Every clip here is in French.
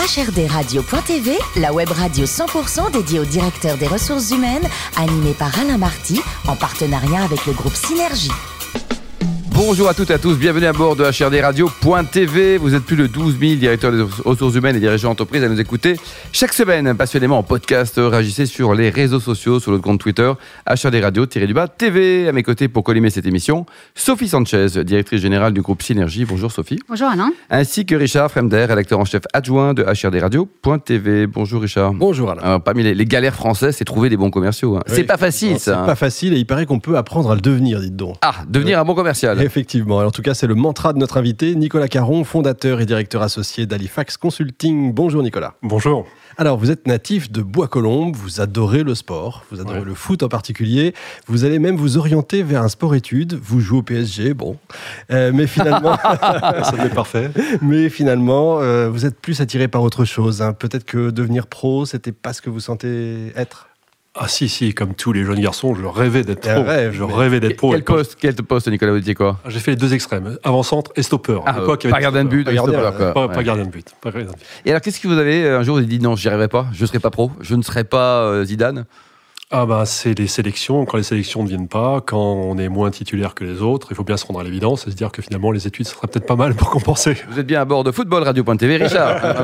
HRDRadio.tv, la web radio 100% dédiée au directeur des ressources humaines, animée par Alain Marty, en partenariat avec le groupe Synergie. Bonjour à toutes et à tous, bienvenue à bord de HRD Radio.tv. Vous êtes plus de 12 000 directeurs des ressources humaines et dirigeants d'entreprise à nous écouter chaque semaine passionnément en podcast. Réagissez sur les réseaux sociaux, sur notre compte Twitter, HRD Radio-du-bas TV. À mes côtés pour collimer cette émission, Sophie Sanchez, directrice générale du groupe Synergie. Bonjour Sophie. Bonjour Alain. Ainsi que Richard Fremder, rédacteur en chef adjoint de HRD Radio.tv. Bonjour Richard. Bonjour Alain. Alors, parmi les, les galères françaises, c'est trouver des bons commerciaux. hein. Oui. C'est pas facile Non, ça. C'est hein. pas facile et il paraît qu'on peut apprendre à le devenir, dites donc. Ah, devenir un bon commercial. Effectivement. Alors, en tout cas, c'est le mantra de notre invité, Nicolas Caron, fondateur et directeur associé d'Halifax Consulting. Bonjour Nicolas. Bonjour. Alors, vous êtes natif de Bois-Colombes, vous adorez le sport, vous adorez Ouais. le foot en particulier, vous allez même vous orienter vers un sport-études, vous jouez au PSG, bon. Euh, mais finalement, Ça m'est parfait. mais finalement euh, vous êtes plus attiré par autre chose. hein. Peut-être que devenir pro, c'était pas ce que vous sentez être? Ah si, si, comme tous les jeunes garçons, je rêvais d'être pro. rêve, je rêvais d'être pro. Quel poste, quel poste, Nicolas, quoi? J'ai fait les deux extrêmes, avant-centre et stopper. Ah, pas gardien de but, Pas gardien, de but. Et alors, qu'est-ce qui vous avez un jour vous avez dit non, j'y arriverai pas, je serai pas pro, je ne serai pas euh, Zidane? Ah bah c'est les sélections. Quand les sélections ne viennent pas, quand on est moins titulaire que les autres, il faut bien se rendre à l'évidence et se dire que finalement les études ce serait peut-être pas mal pour compenser. Vous êtes bien à bord de Football Radio.tv, Richard.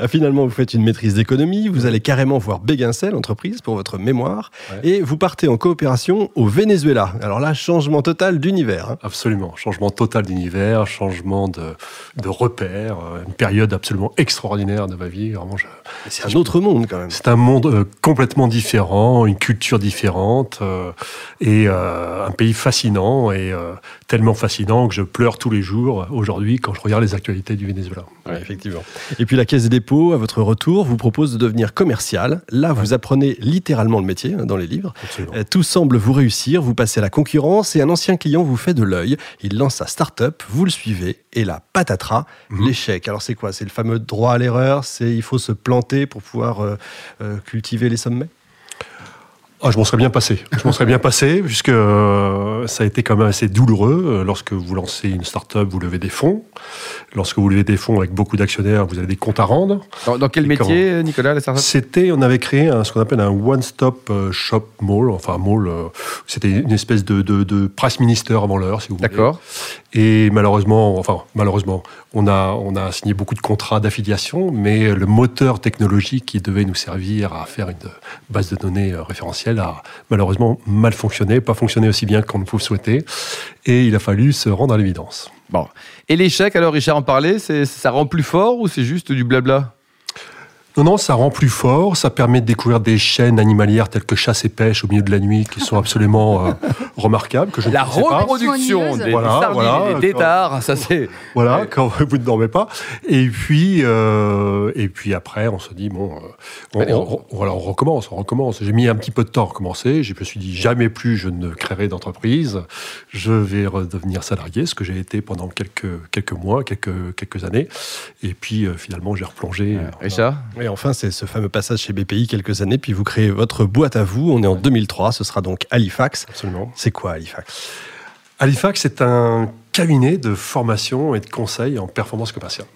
Ah, Finalement, vous faites une maîtrise d'économie, vous allez carrément voir Béguincel, entreprise, pour votre mémoire, Ouais. et vous partez en coopération au Venezuela. Alors là, changement total d'univers. hein. Absolument. Changement total d'univers, changement de, de repères, euh, une période absolument extraordinaire de ma vie. Vraiment, je- C'est un autre monde quand même. C'est un monde euh, complètement différent, une culture différente euh, et euh, un pays fascinant et euh, tellement fascinant que je pleure tous les jours aujourd'hui quand je regarde les actualités du Venezuela. Ouais, effectivement. Et puis la Caisse des dépôts, à votre retour, vous propose de devenir commercial. Là, vous apprenez littéralement le métier hein, dans les livres. Absolument. Tout semble vous réussir, vous passez à la concurrence et un ancien client vous fait de l'œil. Il lance sa start-up, vous le suivez et la patatras, Mhm. l'échec. Alors c'est quoi? C'est le fameux droit à l'erreur? C'est il faut se planter pour pouvoir euh, euh, cultiver les sommets? Ah, je m'en serais bien passé. Je m'en serais bien passé puisque euh, ça a été quand même assez douloureux. Euh, Lorsque vous lancez une start-up, vous levez des fonds. Lorsque vous levez des fonds avec beaucoup d'actionnaires, vous avez des comptes à rendre. Dans, dans quel Et métier, Nicolas, la startup? C'était, on avait créé un- ce qu'on appelle un one-stop euh, shop mall, enfin mall. euh, C'était une espèce de, de, de price minister avant l'heure, si vous voulez. D'accord. Et malheureusement, enfin malheureusement, on a on a signé beaucoup de contrats d'affiliation, mais le moteur technologique qui devait nous servir à faire une base de données euh, a malheureusement mal fonctionné, pas fonctionné aussi bien qu'on ne pouvait souhaiter, et il a fallu se rendre à l'évidence. Bon. Et l'échec, alors, Richard en parlait, ça rend plus fort ou c'est juste du blabla? Non, non, ça rend plus fort, ça permet de découvrir des chaînes animalières telles que chasse et pêche au milieu de la nuit qui sont absolument euh, remarquables, que je ne La pas. reproduction Soigneuse. des, Voilà, sardines voilà, et des têtards, ça c'est... Voilà, quand vous ne dormez pas. Et puis, euh, et puis après, on se dit bon, euh, on, Allez, on- on- voilà, on recommence, on recommence. J'ai mis un petit peu de temps à recommencer. Je me suis dit jamais plus je ne créerai d'entreprise. Je vais redevenir salarié, ce que j'ai été pendant quelques quelques mois, quelques quelques années. Et puis euh, finalement, j'ai replongé. euh, Richard Et enfin, c'est ce fameux passage chez BPI quelques années, puis vous créez votre boîte à vous. On est en 2003, ce sera donc Halifax. Absolument. C'est quoi Halifax? Halifax, c'est un cabinet de formation et de conseil en performance commerciale.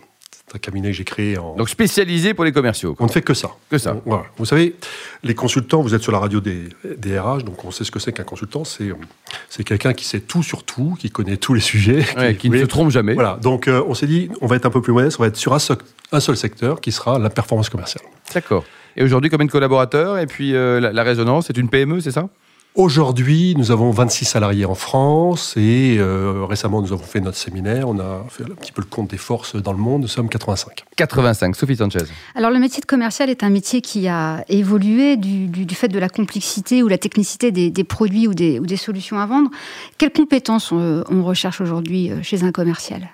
C'est un cabinet que j'ai créé en. Donc spécialisé pour les commerciaux. quoi. on ne fait que ça. Que ça. Voilà. Vous savez, les consultants, vous êtes sur la radio des, des RH, donc on sait ce que c'est qu'un consultant. C'est euh, c'est quelqu'un qui sait tout sur tout, qui connaît tous les sujets. Ouais, qui ne oui. se trompe jamais. Voilà. Donc euh, on s'est dit, on va être un peu plus modeste, on va être sur un, seul- un seul secteur qui sera la performance commerciale. D'accord. Et aujourd'hui, combien de collaborateurs? Et puis euh, la, la résonance, c'est une PME, c'est ça? Aujourd'hui, nous avons 26 salariés en France et euh, récemment, nous avons fait notre séminaire. On a fait un petit peu le compte des forces dans le monde. Nous sommes 85. 85. Sophie Sanchez. Alors le métier de commercial est un métier qui a évolué du, du- du fait de la complexité ou la technicité des, des produits ou des, ou des solutions à vendre. Quelles compétences on, on recherche aujourd'hui euh, chez un commercial?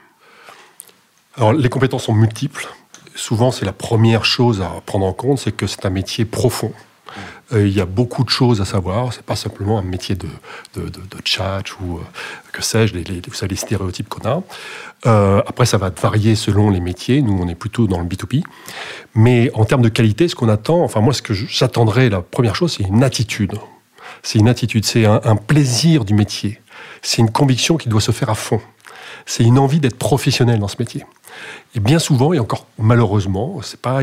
Alors, les compétences sont multiples. Souvent, c'est la première chose à prendre en compte, c'est que c'est un métier profond. Euh, il y a beaucoup de choses à savoir. C'est pas simplement un métier de, de, de, chat ou euh, que sais-je, les, vous savez, les stéréotypes qu'on a. Euh, après, ça va varier selon les métiers. Nous, on est plutôt dans le B2B. Mais en termes de qualité, ce qu'on attend, enfin, moi, ce que j'attendrais, la première chose, c'est une attitude. C'est une attitude, c'est un plaisir du métier. C'est une conviction qui doit se faire à fond. C'est une envie d'être professionnel dans ce métier. Et bien souvent, et encore malheureusement, c'est pas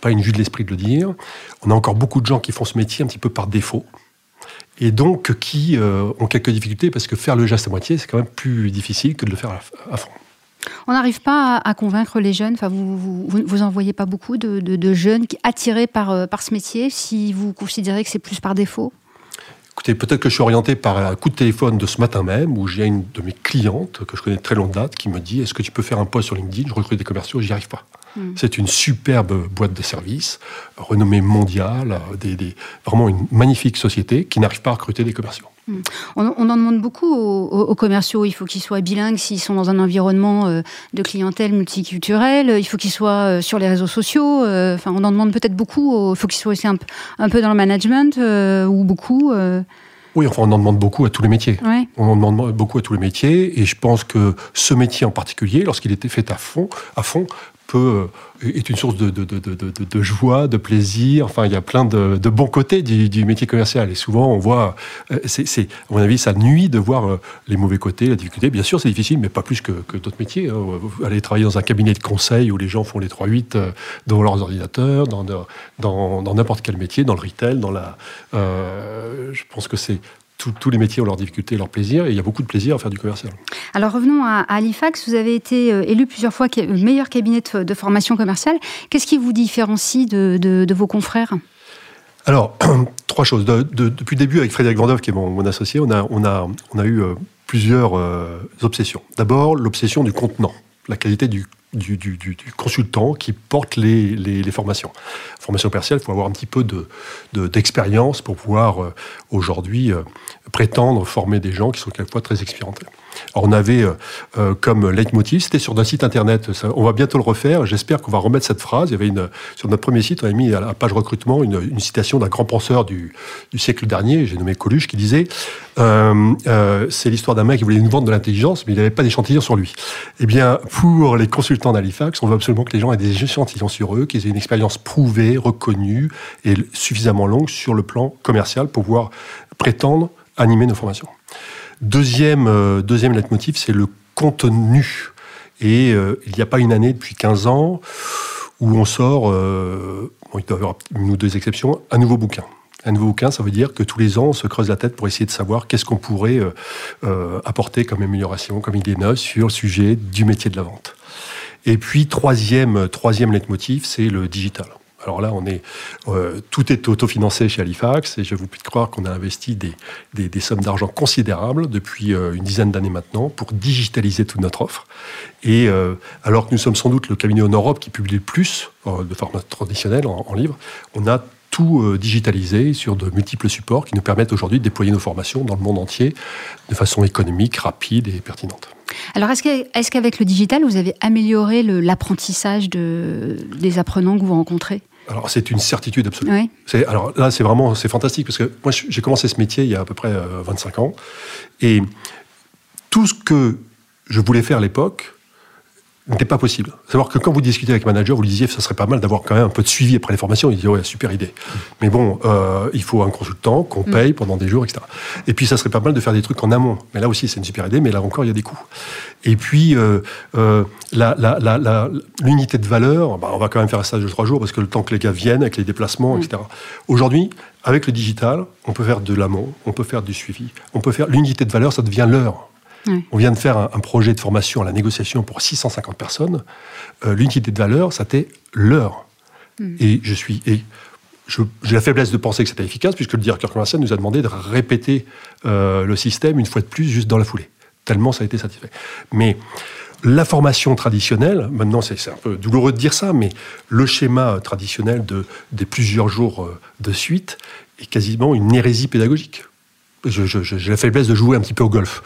pas une vue de l'esprit de le dire, on a encore beaucoup de gens qui font ce métier un petit peu par défaut. Et donc qui euh, ont quelques difficultés parce que faire le geste à moitié, c'est quand même plus difficile que de le faire à, fond. On n'arrive pas à, convaincre les jeunes, enfin, vous, vous, voyez pas beaucoup de, de, jeunes attirés par, euh, par ce métier, si vous considérez que c'est plus par défaut? Écoutez, peut-être que je suis orienté par un coup de téléphone de ce matin même où j'ai une de mes clientes que je connais de très longue date qui me dit Est-ce que tu peux faire un post sur LinkedIn? Je recrute des commerciaux, j'y arrive pas. Hmm. C'est une superbe boîte de services, renommée mondiale, des, vraiment une magnifique société qui n'arrive pas à recruter des commerciaux. Hmm. On, en demande beaucoup aux, commerciaux. Il faut qu'ils soient bilingues s'ils sont dans un environnement euh, de clientèle multiculturelle. Il faut qu'ils soient euh, sur les réseaux sociaux. Euh, enfin, on en demande peut-être beaucoup. Il faut qu'ils soient aussi un, peu dans le management ou beaucoup. Oui, enfin, on en demande beaucoup à tous les métiers. On en demande beaucoup à tous les métiers, et je pense que ce métier en particulier, lorsqu'il était fait à fond, à fond euh, est une source de, joie, de plaisir. Enfin, il y a plein de, bons côtés du, métier commercial. Et souvent, on voit, euh, à mon avis, ça nuit de voir euh, les mauvais côtés, la difficulté. Bien sûr, c'est difficile, mais pas plus que, d'autres métiers. Hein. Aller travailler dans un cabinet de conseil où les gens font les 3-8 devant leurs ordinateurs, dans, dans, n'importe quel métier, dans le retail, dans la. je pense que c'est tous les métiers ont leurs difficultés et leurs plaisirs, et il y a beaucoup de plaisir à faire du commercial. Alors revenons à, Halifax, vous avez été euh, élu plusieurs fois meilleur cabinet de, formation commerciale. Qu'est-ce qui vous différencie de, vos confrères? Alors, trois choses. depuis le début, avec Frédéric Vandov, qui est mon, associé, on a, on a, on a eu euh, plusieurs euh, obsessions. D'abord, l'obsession du contenant, la qualité du du, consultant qui porte les, formations. Formation commerciale, il faut avoir un petit peu d'expérience de, pour pouvoir euh, aujourd'hui euh, prétendre former des gens qui sont quelquefois très expérimentés. On avait euh, euh, comme leitmotiv, c'était sur un site internet, on va bientôt le refaire, j'espère qu'on va remettre cette phrase. Il y avait une, sur notre premier site, on a mis à la page recrutement une, citation d'un grand penseur du, siècle dernier, j'ai nommé Coluche, qui disait euh, c'est l'histoire d'un mec qui voulait nous vendre de l'intelligence, mais il n'avait pas d'échantillon sur lui. Eh bien, pour les consultants d'Halifax, on veut absolument que les gens aient des échantillons sur eux, qu'ils aient une expérience prouvée, reconnue et suffisamment longue sur le plan commercial pour pouvoir prétendre animer nos formations. Deuxième, euh, deuxième leitmotiv, c'est le contenu. Et euh, il n'y a pas une année depuis 15 ans où on sort, euh, il doit y avoir une ou deux exceptions, un nouveau bouquin. Un nouveau bouquin, ça veut dire que tous les ans, on se creuse la tête pour essayer de savoir qu'est-ce qu'on pourrait apporter comme amélioration, comme idée neuve sur le sujet du métier de la vente. Et puis, troisième, troisième leitmotiv, c'est le digital. Alors là, on est, euh, tout est autofinancé chez Halifax et je vous prie de croire qu'on a investi des, sommes d'argent considérables depuis euh, une dizaine d'années maintenant pour digitaliser toute notre offre. Et euh, alors que nous sommes sans doute le cabinet en Europe qui publie le plus de format traditionnel en, en livre, on a tout digitalisé sur de multiples supports qui nous permettent aujourd'hui de déployer nos formations dans le monde entier de façon économique, rapide et pertinente. Alors, est-ce qu'avec le digital, vous avez amélioré l'apprentissage de, des apprenants que vous rencontrez? Alors c'est une certitude absolue. C'est alors là c'est vraiment c'est fantastique parce que moi j'ai commencé ce métier il y a à peu près 25 euh, ans et tout ce que je voulais faire à l'époque n'était pas possible. Savoir que quand vous discutez avec un manager, vous lui disiez que ça serait pas mal d'avoir quand même un peu de suivi après les formations. Il dit ouais, super idée. Mais bon, euh, il faut un consultant qu'on mm. paye pendant des jours, etc. Et puis ça serait pas mal de faire des trucs en amont. Mais là aussi, c'est une super idée, mais là encore, il y a des coûts. Et puis, euh, euh, l'unité de valeur, bah, on va quand même faire un stage de trois jours parce que le temps que les gars viennent avec les déplacements, mm. etc. Aujourd'hui, avec le digital, on peut faire de l'amont, on peut faire du suivi, on peut faire l'unité de valeur, ça devient l'heure. On vient de faire un, projet de formation à la négociation pour 650 personnes. Euh, l'unité de valeur, c'était l'heure. Hmm. Et je suis. Et j'ai la faiblesse de penser que c'était efficace, puisque le directeur commercial nous a demandé de répéter euh, le système une fois de plus, juste dans la foulée. Tellement ça a été satisfait. Mais la formation traditionnelle, maintenant c'est un peu douloureux de dire ça, mais le schéma traditionnel de, des plusieurs jours euh, de suite est quasiment une hérésie pédagogique. J'ai la faiblesse de jouer un petit peu au golf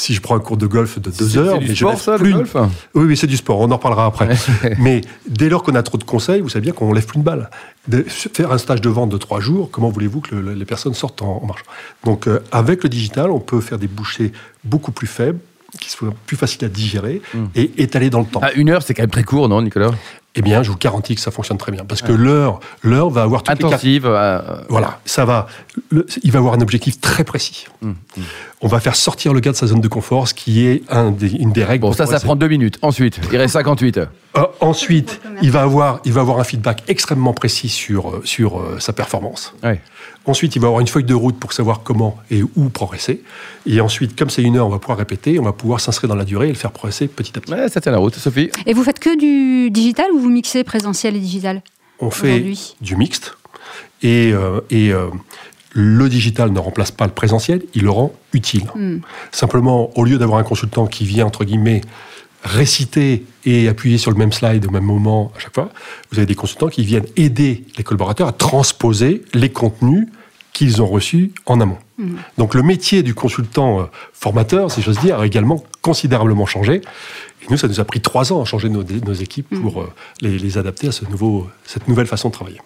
si je prends un cours de golf de deux heures, mais sport, je ça, plus. Le golf oui, oui, c'est du sport. On en reparlera après. mais dès lors qu'on a trop de conseils, vous savez bien qu'on lève plus une balle. De faire un stage de vente de trois jours, comment voulez-vous que les personnes sortent en, marche? Donc, euh, avec le digital, on peut faire des bouchées beaucoup plus faibles, qui soient plus faciles à digérer hmm. et étaler dans le temps. Ah, une heure, c'est quand même très court, non, Nicolas? Eh bien, je vous garantis que ça fonctionne très bien. Parce que l'heure, l'heure va avoir toutes les Intensive. euh, voilà, ça va. le- il va avoir un objectif très précis. hum, hum. On va faire sortir le gars de sa zone de confort, ce qui est un des- une des règles. Bon, ça, ça prend deux minutes. Ensuite, il reste 58. Euh, ensuite, il va avoir, il va avoir un feedback extrêmement précis sur euh, sur euh, sa performance. Ouais. Ensuite, il va avoir une feuille de route pour savoir comment et où progresser. Et ensuite, comme c'est une heure, on va pouvoir répéter, on va pouvoir s'inscrire dans la durée et le faire progresser petit à petit. Ouais, ça tient la route. Sophie Et vous faites que du digital ou vous mixez présentiel et digital On fait du mixte et, euh, et euh, le digital ne remplace pas le présentiel, il le rend utile. Hmm. Simplement, au lieu d'avoir un consultant qui vient, entre guillemets, réciter et appuyer sur le même slide au même moment à chaque fois, vous avez des consultants qui viennent aider les collaborateurs à transposer les contenus qu'ils ont reçus en amont. Mhm. Donc le métier du consultant euh, formateur, si j'ose dire, a également considérablement changé. Et nous, ça nous a pris trois ans à changer nos, nos équipes pour euh, les, les adapter à ce nouveau, cette nouvelle façon de travailler.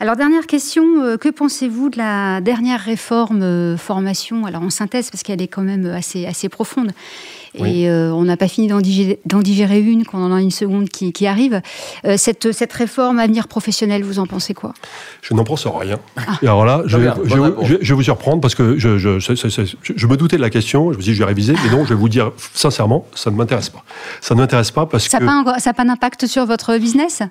Alors, dernière question, euh, que pensez-vous de la dernière réforme formation? Alors, en synthèse, parce qu'elle est quand même assez, assez profonde. Et euh, on n'a pas fini d'en digérer, une, qu'on en a une seconde qui, qui arrive. Euh, cette, cette réforme avenir professionnel, vous en pensez quoi? Je n'en pense rien. Et alors là, je, Très bien, je- bonne réponse. je- je vais vous surprendre parce que je, me doutais de la question. Je me suis dit, je vais réviser. Mais non, je vais vous dire sincèrement, ça ne m'intéresse pas. Ça ne m'intéresse pas parce Ça que. n'a pas, un- ça a pas d'impact sur votre business?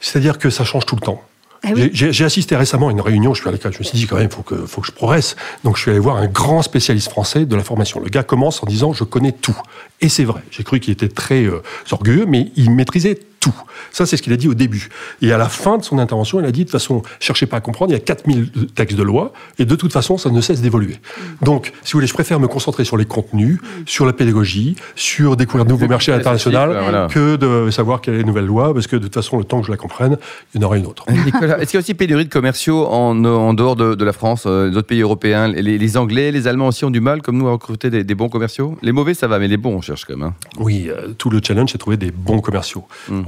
C'est-à-dire que ça change tout le temps. Ah. J'ai- assisté récemment à une réunion, je suis allé, je me suis dit quand même, faut que, faut que je progresse. Donc je suis allé voir un grand spécialiste français de la formation. Le gars commence en disant, je connais tout. Et c'est vrai, j'ai cru qu'il était très euh, orgueilleux, mais il maîtrisait tout. Ça, c'est ce qu'il a dit au début. Et à la fin de son intervention, il a dit, de toute façon, cherchez pas à comprendre, il y a 4000 textes de loi, et de toute façon, ça ne cesse d'évoluer. Donc, si vous voulez, je préfère me concentrer sur les contenus, sur la pédagogie, sur découvrir de nouveaux marchés internationaux, voilà. que de savoir quelle est la nouvelle loi, parce que de toute façon, le temps que je la comprenne, il y en aura une autre. Nicolas, est-ce qu'il y a aussi pénurie de commerciaux en, en dehors de, de la France, euh, les autres pays européens les, les Anglais, les Allemands aussi ont du mal, comme nous, à recruter des, des bons commerciaux? Les mauvais, ça va, mais les bons, on cherche quand même. hein. Oui, euh, tout le challenge, c'est de trouver des bons commerciaux. Mm.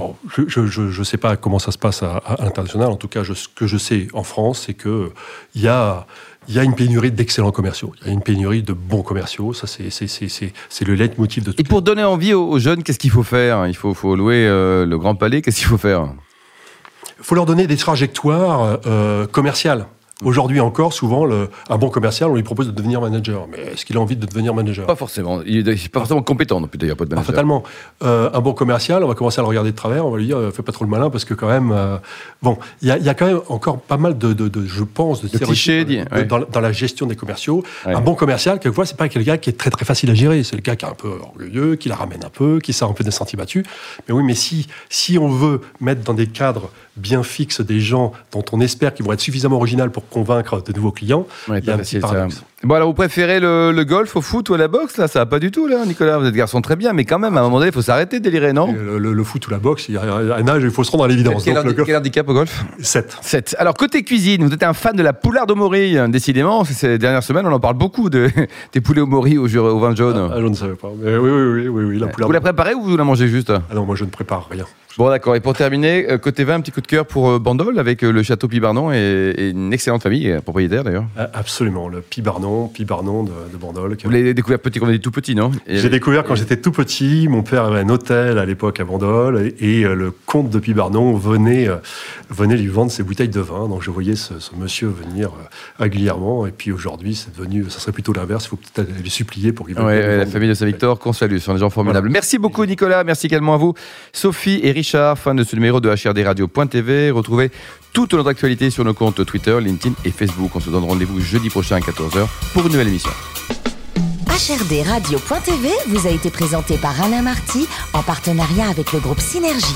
Je ne sais pas comment ça se passe à, à l'international. En tout cas, je- ce que je sais en France, c'est que il y a, y a une pénurie d'excellents commerciaux. Il y a une pénurie de bons commerciaux. Ça, c'est- c'est c'est- c'est- c'est le leitmotiv de tout. Et pour donner envie aux, aux jeunes, qu'est-ce qu'il faut faire? Il faut, faut louer euh, le Grand Palais, qu'est-ce qu'il faut faire? Il faut leur donner des trajectoires euh, commerciales. Aujourd'hui encore, souvent, le- un bon commercial, on lui propose de devenir manager. Mais est-ce qu'il a envie de devenir manager? Pas forcément. Il est pas forcément compétent non plus, d'ailleurs, pas de Pas manager. fatalement. Euh, un bon commercial, on va commencer à le regarder de travers, on va lui dire, euh, fais pas trop le malin, parce que quand même, euh, bon, il y, a- il y a quand même encore pas mal de, de- de- je pense, de, De clichés, ouais. dans, dans la gestion des commerciaux. Ouais. Un bon commercial, quelquefois, c'est pas quelqu'un qui est très très facile à gérer. C'est le gars qui est un peu orgueilleux, qui la ramène un peu, qui sort un peu des sentiers battus. Mais oui, mais si, si on veut mettre dans des cadres bien fixes des gens dont on espère qu'ils vont être suffisamment originaux pour convaincre de nouveaux clients, Ouais, il y a un petit paradoxe. Bon, alors, vous préférez le, le golf au foot ou à la boxe? Là, ça va pas du tout, là, Nicolas. Vous êtes garçon très bien, mais quand même, à un moment donné, il faut s'arrêter de délirer, non? Le, le- le foot ou la boxe, il y a un âge, il faut se rendre à l'évidence. quel, quel handicap au golf? 7. 7. Alors, côté cuisine, vous êtes un fan de la poularde au mori, hein, décidément. Ces dernières semaines, on en parle beaucoup de, des poulets au mori au, au vin jaune. Ah, je ne savais pas. Mais oui, oui, oui, oui, oui, la poularde. vous la préparez ou vous la mangez juste? Ah non, moi je ne prépare rien. Bon, d'accord. Et pour terminer, euh, côté vin, un petit coup de cœur pour euh, Bandol avec euh, le château Pibarnon et, et une excellente famille, propriétaire d'ailleurs. Absolument, le Pibarnon, Pibarnon de, de Bandol. Vous l'avez découvert petit quand vous étiez tout petit, non? J'ai découvert quand j'étais tout petit, mon père avait un hôtel à l'époque à Bandol et, et, le comte de Pibarnon venait, venait lui vendre ses bouteilles de vin. Donc je voyais ce, ce monsieur venir régulièrement et puis aujourd'hui c'est devenu, ça serait plutôt l'inverse, il faut peut-être aller supplier pour qu'ils Ouais, ouais, la famille de Saint-Victor, qu'on salue, ce sont des gens formidables. Merci beaucoup Nicolas, merci également à vous Sophie et Richard, fans de ce numéro de HRD Radio.tv. Retrouvez toute notre actualité sur nos comptes Twitter, LinkedIn et Facebook. On se donne rendez-vous jeudi prochain à 14h pour une nouvelle émission. HRD Radio.tv vous a été présenté par Alain Marty en partenariat avec le groupe Synergie.